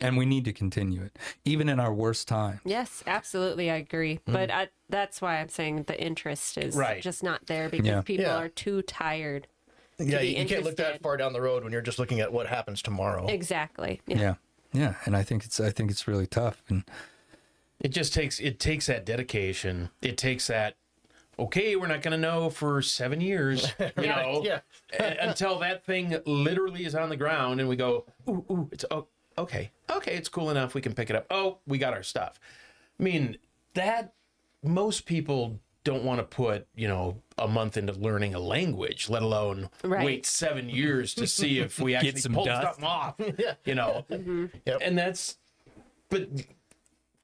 A: and we need to continue it, even in our worst time.
E: Yes, absolutely, I agree. Mm-hmm. But I, that's why I'm saying the interest is
C: Right.
E: just not there because
A: Yeah.
E: people
D: Yeah.
E: are too tired.
D: Yeah,
E: be
D: you, you can't look that far down the road when you're just looking at what happens tomorrow.
E: Exactly. Yeah.
A: Yeah, yeah, and I think it's I think it's really tough. And
C: it just takes it takes that dedication it takes that okay we're not going to know for seven years you know
D: Yeah.
C: until that thing literally is on the ground and we go ooh ooh it's oh, okay okay it's cool enough we can pick it up oh we got our stuff i mean that most people don't want to put you know a month into learning a language let alone
E: Right.
C: wait seven years to see if we actually
A: some
C: pull
A: dust.
C: something off you know
D: Yep.
C: and that's but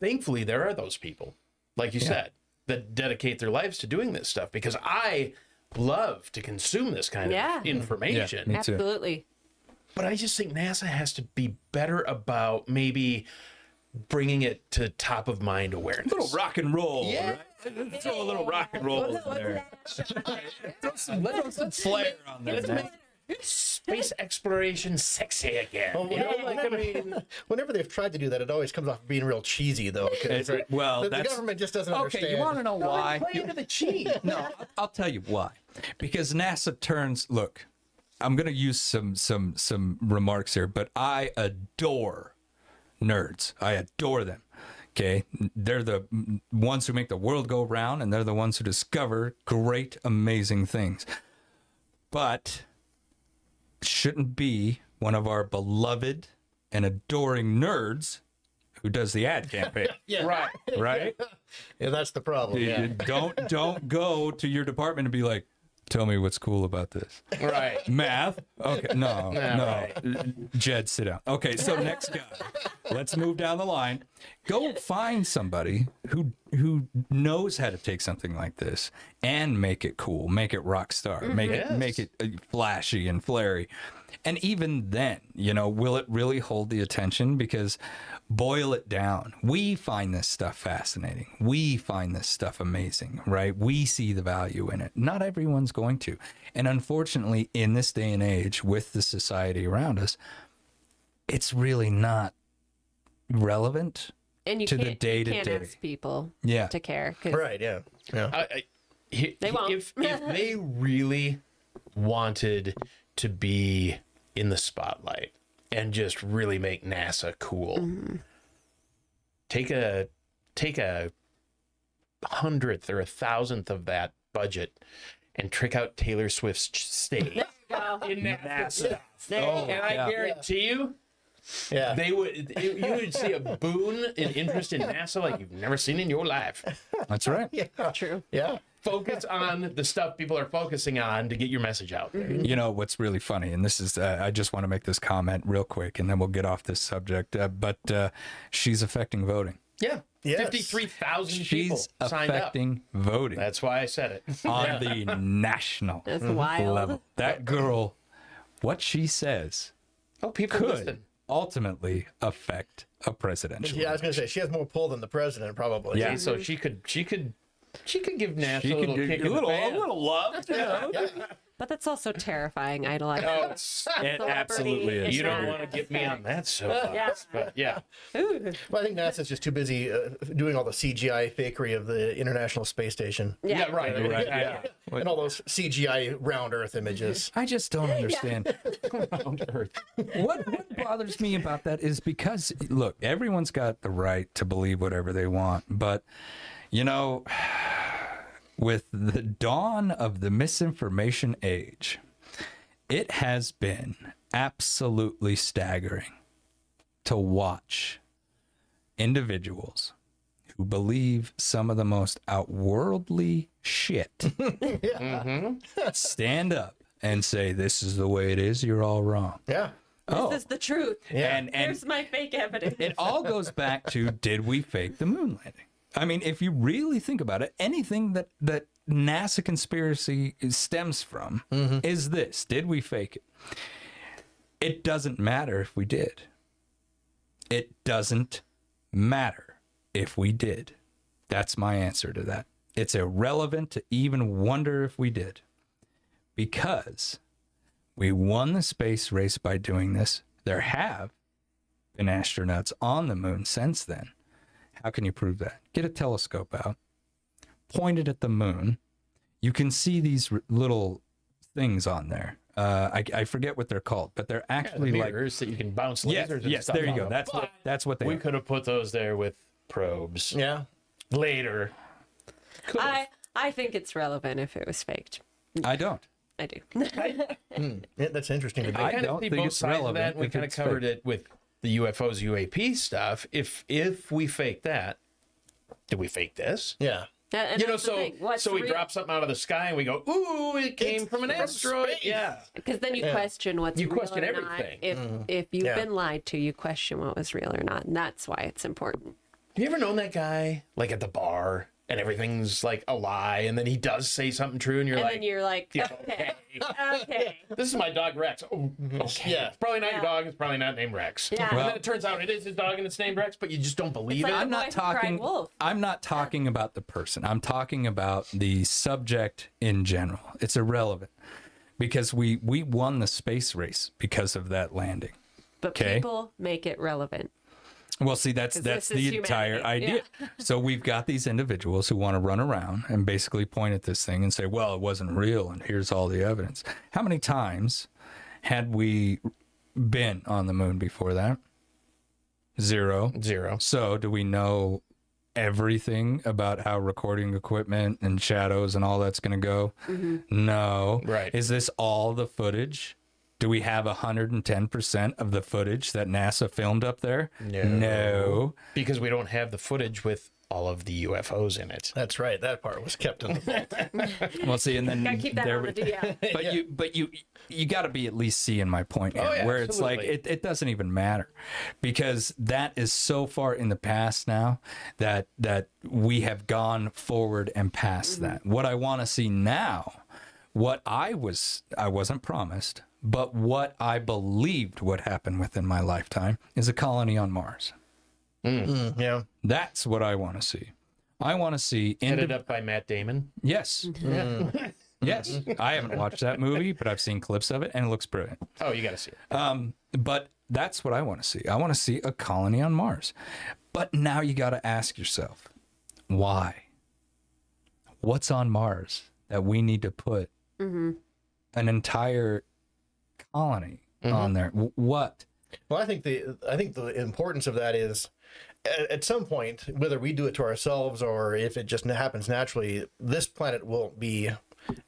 C: thankfully there are those people like you said that dedicate their lives to doing this stuff because i love to consume this kind
E: Yeah.
C: of information
A: me.
E: Absolutely.
C: but i just think nasa has to be better about maybe bringing it to top of mind awareness A
A: little rock and roll. Yeah. Right? Throw a little rock and roll in there. throw some, throw some flair on there. man.
C: space exploration sexy again
D: Well,
C: You know,
D: whenever,
C: like, I mean,
D: whenever they've tried to do that, it always comes off being real cheesy, though.
A: It's-
D: the-
A: well,
D: the, the government just doesn't
A: Okay,
D: understand.
A: you want to know why?
C: play into the cheat
A: No, I'll- I'll tell you why. Because NASA turns. Look, I'm going to use some some some remarks here, but I adore nerds. I adore them. Okay. They're the ones who make the world go round and they're the ones who discover great, amazing things. But shouldn't be one of our beloved and adoring nerds who does the ad campaign.
D: Yeah.
C: Right.
A: Right?
D: Yeah, that's the problem. Yeah.
A: don't don't go to your department and be like, tell me what's cool about this.
C: Right.
A: Math? Okay, no, no.
C: right.
A: Jed, sit down. Okay, so next guy. Let's move down the line. Go find somebody who who knows how to take something like this and make it cool, make it rock star, make it make it uh, flashy and flary. And even then, you know, will it really hold the attention? Because boil it down. We find this stuff fascinating. We find this stuff amazing, right? We see the value in it. Not everyone's going to. And unfortunately, in this day and age, with the society around us, it's really not relevant.
E: And you
A: To the
E: can't,
A: day to
E: can't
A: day.
E: ask people
A: Yeah.
E: to care.
D: Right. Yeah. Yeah.
C: I, I, he-
E: They won't.
C: If, if they really wanted to be in the spotlight and just really make NASA cool,
E: Mm-hmm.
C: take a take a hundredth or a thousandth of that budget and trick out Taylor Swift's stage in NASA.
E: There you go.
C: And I
A: yeah.
C: guarantee you,
D: Yeah.
C: they would you would see a boon in interest in NASA like you've never seen in your life.
A: That's right.
D: yeah.
E: True.
D: Yeah.
C: Focus on the stuff people are focusing on to get your message out there.
A: You know what's really funny, and this is, uh, I just want to make this comment real quick, and then we'll get off this subject. Uh, but uh, she's affecting voting.
C: Yeah.
D: Yes.
C: 53,000 people
A: She's
C: signed up.
A: affecting voting
C: That's why I said it.
A: on the national
E: That's wild.
A: level. That girl, what she says,
C: Oh, people
A: could
C: listen.
A: Ultimately affect a presidential.
D: Yeah. I was gonna say she has more pull than the president, probably.
A: Yeah.
C: See, so she could, she could, she could give NASA
A: She
C: a
A: could
C: little
A: do
C: kick
A: a
C: in
A: little,
C: the
A: a
C: pants.
A: little love. you know?
E: But that's also terrifying, idolizing.
C: Oh, it's,
A: It absolutely is.
C: you don't want to get me on that soapbox,
E: Yeah.
C: but yeah.
E: Ooh.
D: Well, I think NASA's just too busy uh, doing all the CGI fakery of the International Space Station
E: Yeah.
C: Yeah, right.
A: Right,
C: Yeah.
D: and all those CGI round Earth images.
A: I just don't understand.
C: Round Earth.
A: what what bothers me about that is because look, everyone's got the right to believe whatever they want, but you know, with the dawn of the misinformation age, it has been absolutely staggering to watch individuals who believe some of the most outworldly shit stand up and say this is the way it is you're all wrong
D: Yeah.
A: oh
E: This is the truth.
A: and and
E: Here's my fake evidence.
A: it all goes back to did we fake the moon landing? I mean, if you really think about it, anything that that NASA conspiracy stems from mm-hmm. is this: did we fake it? It doesn't matter if we did. It doesn't matter if we did. That's my answer to that. It's irrelevant to even wonder if we did. Because we won the space race by doing this. There have been astronauts on the moon since then. How can you prove that? Get a telescope out, point it at the moon. You can see these r- little things on there. Uh, I, I forget what they're called, but they're
C: The
A: actually like
C: mirrors that you can bounce lasers
A: yes,
C: and
A: yes.
C: stuff
A: There you
C: off
A: go.
C: of.
A: That's what that's what they
C: we could have put those there with probes
D: Yeah.
C: later. Could have.
E: I I think it's relevant if it was faked.
A: I don't.
E: I do.
D: Yeah, that's interesting to.
A: I
C: kind
A: don't
C: of see
A: think
C: both
A: it's
C: sides of
A: relevant
C: that. We kind of covered
A: fake.
C: it with the UFOs, UAP stuff. If if we fake that, did we fake this?
D: yeah.
E: That- and
C: you know, so
E: thing.
C: So we
E: real-
C: drop something out of the sky and we go, ooh, it came
D: It's
C: from an
D: from
C: asteroid.
D: space.
C: Yeah.
E: Because then you question what's
C: You
E: real
C: question
E: or not.
C: everything.
E: If mm-hmm. if you've
D: Yeah.
E: been lied to, you question what was real or not, and that's why it's important.
C: Have you ever known that guy like at the bar and everything's like a lie, and then he does say something true, and you're
E: and
C: like,
E: then you're like,
C: yeah,
E: okay,
C: okay.
E: okay,
C: This is my dog Rex. Oh, okay.
D: Yeah.
C: It's probably not your dog. It's probably not named Rex.
E: Yeah.
C: And
A: Well-
C: then it turns out it is his dog and it's named Rex, but you just don't believe
E: like
C: it.
E: the
A: I'm not
E: boy who cried
A: talking.
E: wolf.
A: I'm not talking about the person. I'm talking about the subject in general. It's irrelevant because we we won the space race because of that landing.
E: but
A: Okay.
E: people make it relevant.
A: Well, see, that's
E: 'Cause
A: that's
E: this is
A: the entire
E: humanity.
A: idea. so we've got these individuals who want to run around and basically point at this thing and say, "Well, it wasn't real, and here's all the evidence." How many times had we been on the moon before that? Zero.
C: Zero.
A: So, do we know everything about how recording equipment and shadows and all that's going to go? Mm-hmm. No.
C: Right.
A: Is this all the footage? Do we have 110% of the footage that NASA filmed up there? No.
C: because we don't have the footage with all of the UFOs in it.
D: That's right. That part was kept in the vault.
A: Well, see, and then
E: Gotta keep that
A: there
E: on the DL.
A: but you but you you got to be at least seeing my point here
C: Oh, yeah,
A: where it's like it, it doesn't even matter because that is so far in the past now that that we have gone forward and past that what i want to see now what i was i wasn't promised but what i believed would happen within my lifetime is a colony on mars
D: Mm, yeah.
A: that's what i want to see i want to see
C: Headed
A: indi-
C: up by Matt Damon.
A: yes yes i haven't watched that movie but i've seen clips of it and it looks brilliant
C: Oh, you got to see it.
A: um, but that's what I want to see. I want to see a colony on Mars. But now you got to ask yourself, why? What's on Mars that we need to put Mm-hmm. an entire colony mm-hmm. on there? W- What?
D: Well, I think the I think the importance of that is at, at some point, whether we do it to ourselves or if it just happens naturally, this planet won't be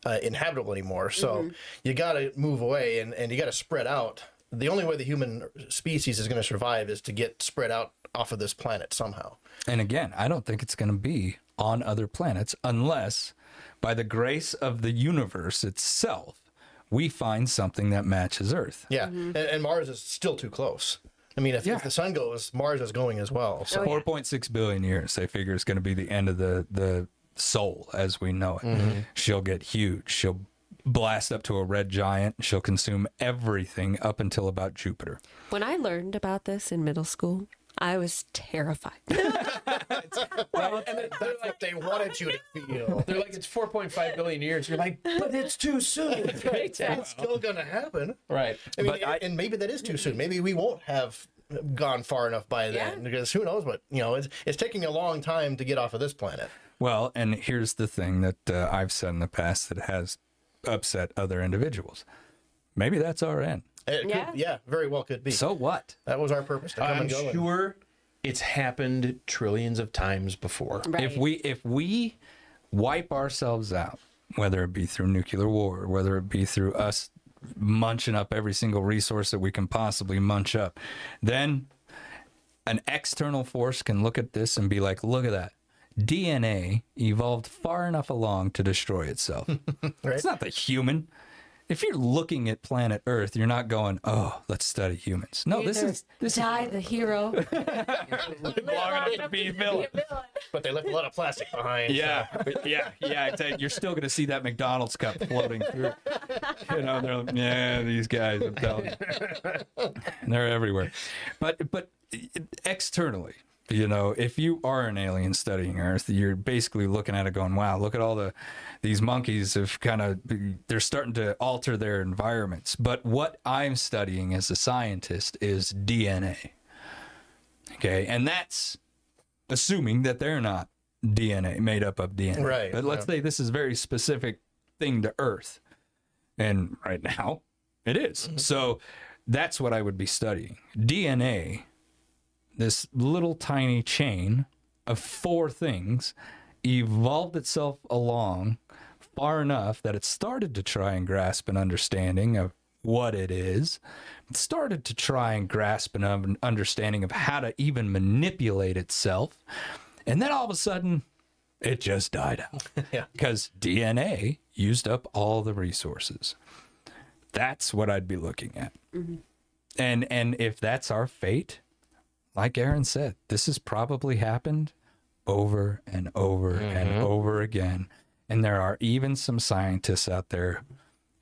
D: uh, inhabitable anymore. So mm-hmm. you got to move away and, and you got to spread out. The only way the human species is going to survive is to get spread out off of this planet somehow.
A: And again, I don't think it's going to be on other planets unless, by the grace of the universe itself, we find something that matches Earth.
D: Yeah, mm-hmm. and, and Mars is still too close. I mean, if,
A: Yeah.
D: if the sun goes, Mars is going as well. So
E: Oh, yeah.
A: 4.6 billion years they figure is going to be the end of the the Sol as we know it mm-hmm. she'll get huge she'll blast up to a red giant she'll consume everything up until about jupiter
E: When I learned about this in middle school, I was terrified.
D: well, and that's what they wanted you to feel.
C: They're like, it's 4.5 billion years. You're like, but it's too soon. right.
D: It's still going to happen.
C: right.
D: I mean,
A: But I-
D: and maybe that is too soon. Maybe we won't have gone far enough by then
E: Yeah.
D: because who knows what you know. It's it's taking a long time to get off of this planet.
A: well and here's the thing that uh, i've said in the past that has upset other individuals maybe that's our end
D: It
E: Yeah.
D: could, yeah, very well could be.
A: so what
D: that was our purpose to come
C: I'm
D: and go. and-
C: sure it's happened trillions of times before.
E: Right.
A: if we if we wipe ourselves out whether it be through nuclear war whether it be through us munching up every single resource that we can possibly munch up then an external force can look at this and be like look at that dna evolved far enough along to destroy itself it's not the human if you're looking at planet earth you're not going oh let's study humans no this is this is
E: die the hero.
A: long enough to be a villain
D: but they left a lot of plastic behind.
A: Yeah, but yeah, yeah. I tell you, you're still going to see that McDonald's cup floating through. You know, they're like, yeah, these guys. I'm telling you, they're everywhere. But but externally, you know, if you are an alien studying Earth, you're basically looking at it, going, wow, look at all the these monkeys have kind of they're starting to alter their environments. But what I'm studying as a scientist is DNA. Okay, and that's assuming that they're not DNA made up of DNA.
D: Right,
A: But let's say this is a very specific thing to Earth. And right now it is. Mm-hmm. So that's what I would be studying. DNA, this little tiny chain of four things, evolved itself along far enough that it started to try and grasp an understanding of what it is. It started to try and grasp an understanding of how to even manipulate itself. And then all of a sudden, it just died out.
D: Yeah.
A: Because DNA used up all the resources. That's what I'd be looking at. Mm-hmm. And and if that's our fate, like Aaron said, this has probably happened over and over and mm-hmm. over again. And there are even some scientists out there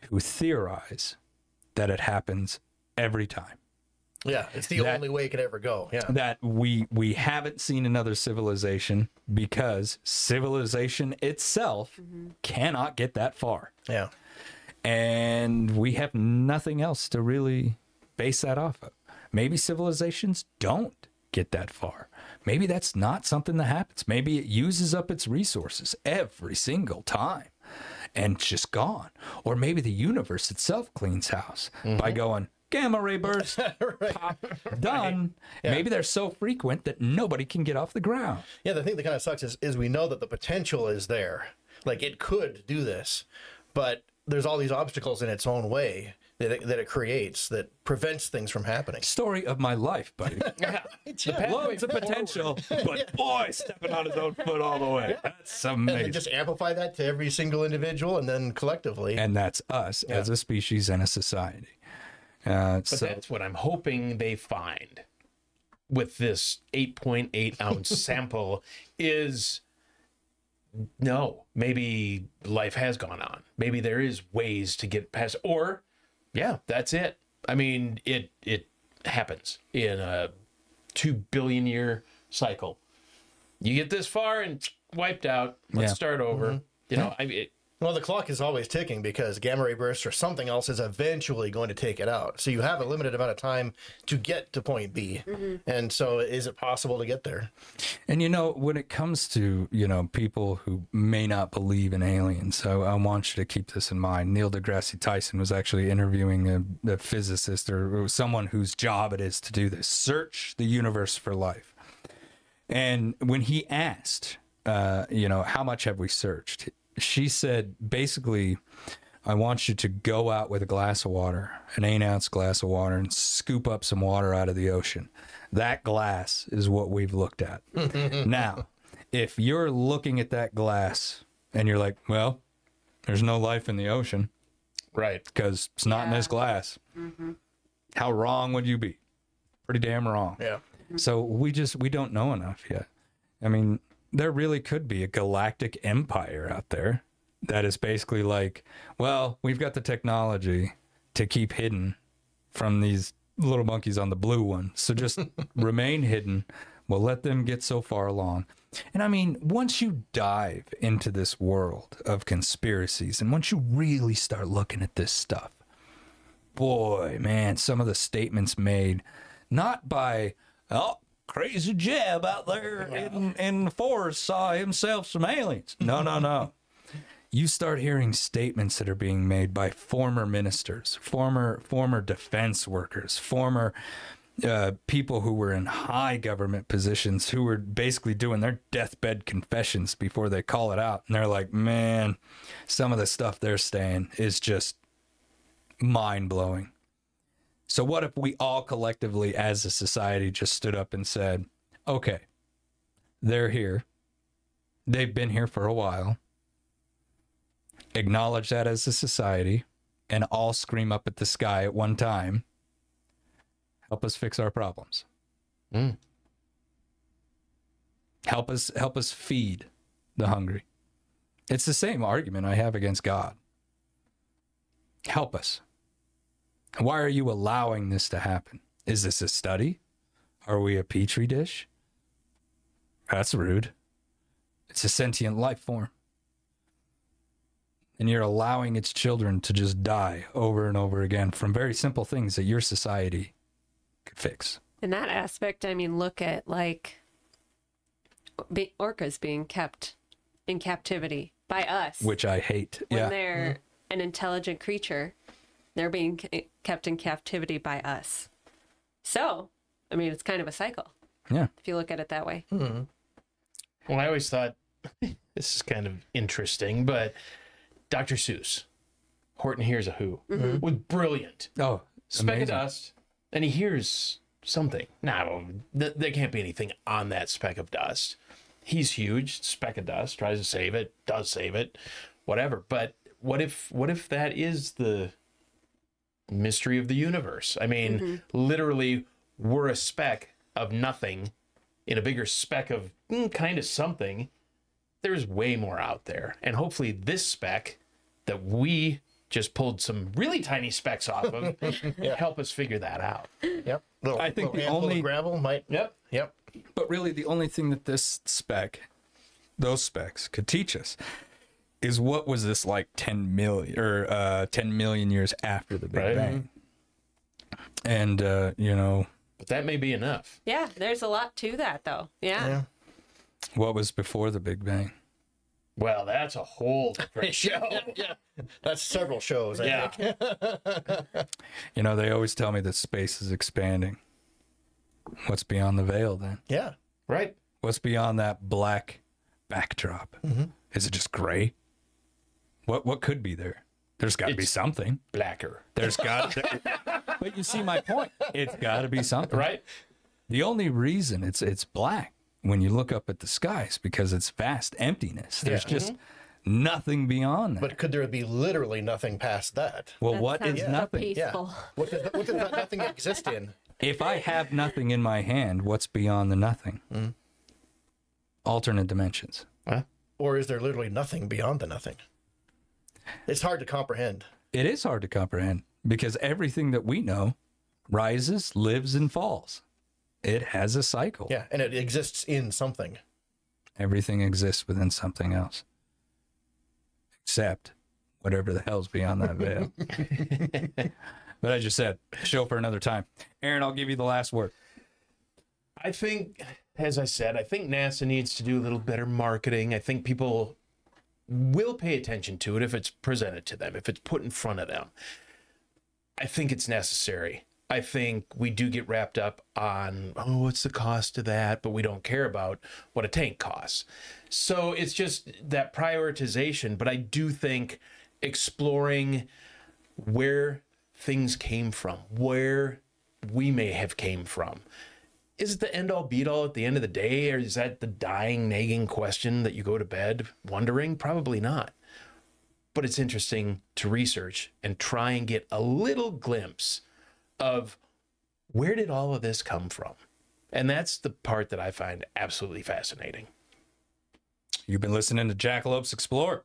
A: who theorize that it happens every time
D: Yeah, it's the
A: That-
D: only way it could ever go. Yeah.
A: that we we haven't seen another civilization because civilization itself mm-hmm. cannot get that far
D: Yeah.
A: and we have nothing else to really base that off of maybe civilizations don't get that far. Maybe that's not something that happens. Maybe it uses up its resources every single time and it's just gone. Or maybe the universe itself cleans house by mm-hmm. going gamma ray burst, pop, done. Maybe they're so frequent that nobody can get off the ground.
D: Yeah, the thing that kind of sucks is, is we know that the potential is there. Like it could do this, but there's all these obstacles in its own way that it, that it creates that prevents things from happening.
A: Story of my life, buddy. Loads of potential, but boy, stepping on his own foot all the way. That's amazing.
D: And they
A: amazing.
D: just amplify that to every single individual and then collectively.
A: And that's us as a species and a society. Uh,
C: But
A: so
C: that's what I'm hoping they find with this 8.8 ounce sample is no, maybe life has gone on. Maybe there is ways to get past or yeah, that's it. I mean, it it happens in a 2 billion year cycle. You get this far and wiped out. Let's
A: Yeah.
C: start over. Mm-hmm. You know, I it,
D: Well, the clock is always ticking because gamma ray bursts or something else is eventually going to take it out. So you have a limited amount of time to get to point B. And so is it possible to get there?
A: And you know, when it comes to, you know, people who may not believe in aliens, so I want you to keep this in mind. Neil deGrasse Tyson was actually interviewing a, a physicist or, or someone whose job it is to do this search the universe for life. And when he asked, uh, you know, how much have we searched? She said, basically, I want you to go out with a glass of water, an eight ounce glass of water, and scoop up some water out of the ocean. That glass is what we've looked at. now, if you're looking at that glass and you're like, well, there's no life in the ocean
C: right.
A: because it's not in this glass, mm-hmm. how wrong would you be? Pretty damn wrong.
D: Yeah.
A: So we just we don't know enough yet. I mean, there really could be a galactic empire out there that is basically like, well, we've got the technology to keep hidden from these little monkeys on the blue one. So just remain hidden. We'll let them get so far along. And I mean, once you dive into this world of conspiracies and once you really start looking at this stuff, boy, man, some of the statements made, not by, oh, crazy Jeb out there in, in the forest saw himself some aliens. No, no, no. You start hearing statements that are being made by former ministers, former former defense workers, former uh, people who were in high government positions who were basically doing their deathbed confessions before they call it out. And they're like, man, some of the stuff they're saying is just mind blowing. So, what if we all collectively, as a society, just stood up and said, okay, they're here. They've been here for a while. Acknowledge that as a society and all scream up at the sky at one time. Help us fix our problems.
C: Mm.
A: Help us help us feed the hungry. It's the same argument I have against God. Help us. Why are you allowing this to happen? Is this a study? Are we a petri dish? That's rude. It's a sentient life form. And you're allowing its children to just die over and over again from very simple things that your society could fix.
E: In that aspect, I mean, look at like be- orcas being kept in captivity by us.
A: Which I hate.
E: when
A: yeah.
E: they're mm-hmm. an intelligent creature, they're being kept in captivity by us. So, I mean, it's kind of a cycle
A: Yeah.
E: if you look at it that way.
C: hmm Well, I always thought this is kind of interesting, but Dr. Seuss, Horton Hears a Who, was brilliant.
A: Oh,
C: Speck of dust, and he hears something. Now, th- there can't be anything on that speck of dust. He's huge, speck of dust, tries to save it, does save it, whatever. But what if what if that is the mystery of the universe? I mean, literally, we're a speck of nothing in a bigger speck of mm, kind of something. There's way more out there, and hopefully, this speck that we just pulled some really tiny specks off of help us figure that out.
D: Yep. Little,
A: I think the only-
D: gravel might.
C: Yep.
D: Yep.
A: But really, the only thing that this speck, those specks, could teach us is what was this like 10 million or uh, 10 million years after the Big
C: Right.
A: Bang. And, uh, you know,
C: But that may be enough.
E: Yeah, there's a lot to that, though. Yeah.
D: Yeah.
A: what was before the Big Bang?
C: Well, that's a whole different show.
D: yeah, that's several shows. I
C: Yeah.
D: think.
A: You know, they always tell me that space is expanding. What's beyond the veil then?
D: yeah.
C: Right.
A: What's beyond that black backdrop? Is it just gray? What what could be there? There's got to be something.
C: Blacker.
A: There's got But you see my point. It's got to be something.
C: Right?
A: The only reason it's it's black when you look up at the skies because it's vast emptiness. There's
D: Yeah.
A: just mm-hmm. nothing beyond that.
D: But could there be literally nothing past that?
A: well,
E: That
A: what
E: sounds
A: is
E: so
A: nothing?
D: Yeah. What does, what does that nothing exist in?
A: If I have nothing in my hand, what's beyond the nothing? Mm. Alternate dimensions.
D: Or is there literally nothing beyond the nothing? It's hard to comprehend.
A: It is hard to comprehend because everything that we know rises, lives, and falls. It has a cycle.
D: Yeah, and it exists in something.
A: Everything exists within something else, except whatever the hell's beyond that veil. but I just said, show for another time. Aaron, I'll give you the last word.
C: I think, as I said, I think NASA needs to do a little better marketing. I think people will pay attention to it if it's presented to them, if it's put in front of them. I think it's necessary. I think we do get wrapped up on, oh, what's the cost of that? But we don't care about what a tank costs. So it's just that prioritization. But I do think exploring where things came from, where we may have came from. Is it the end all beat all at the end of the day? Or is that the dying, nagging question that you go to bed wondering? Probably not. But it's interesting to research and try and get a little glimpse of where did all of this come from? And that's the part that I find absolutely fascinating.
A: You've been listening to Jackalopes Explore.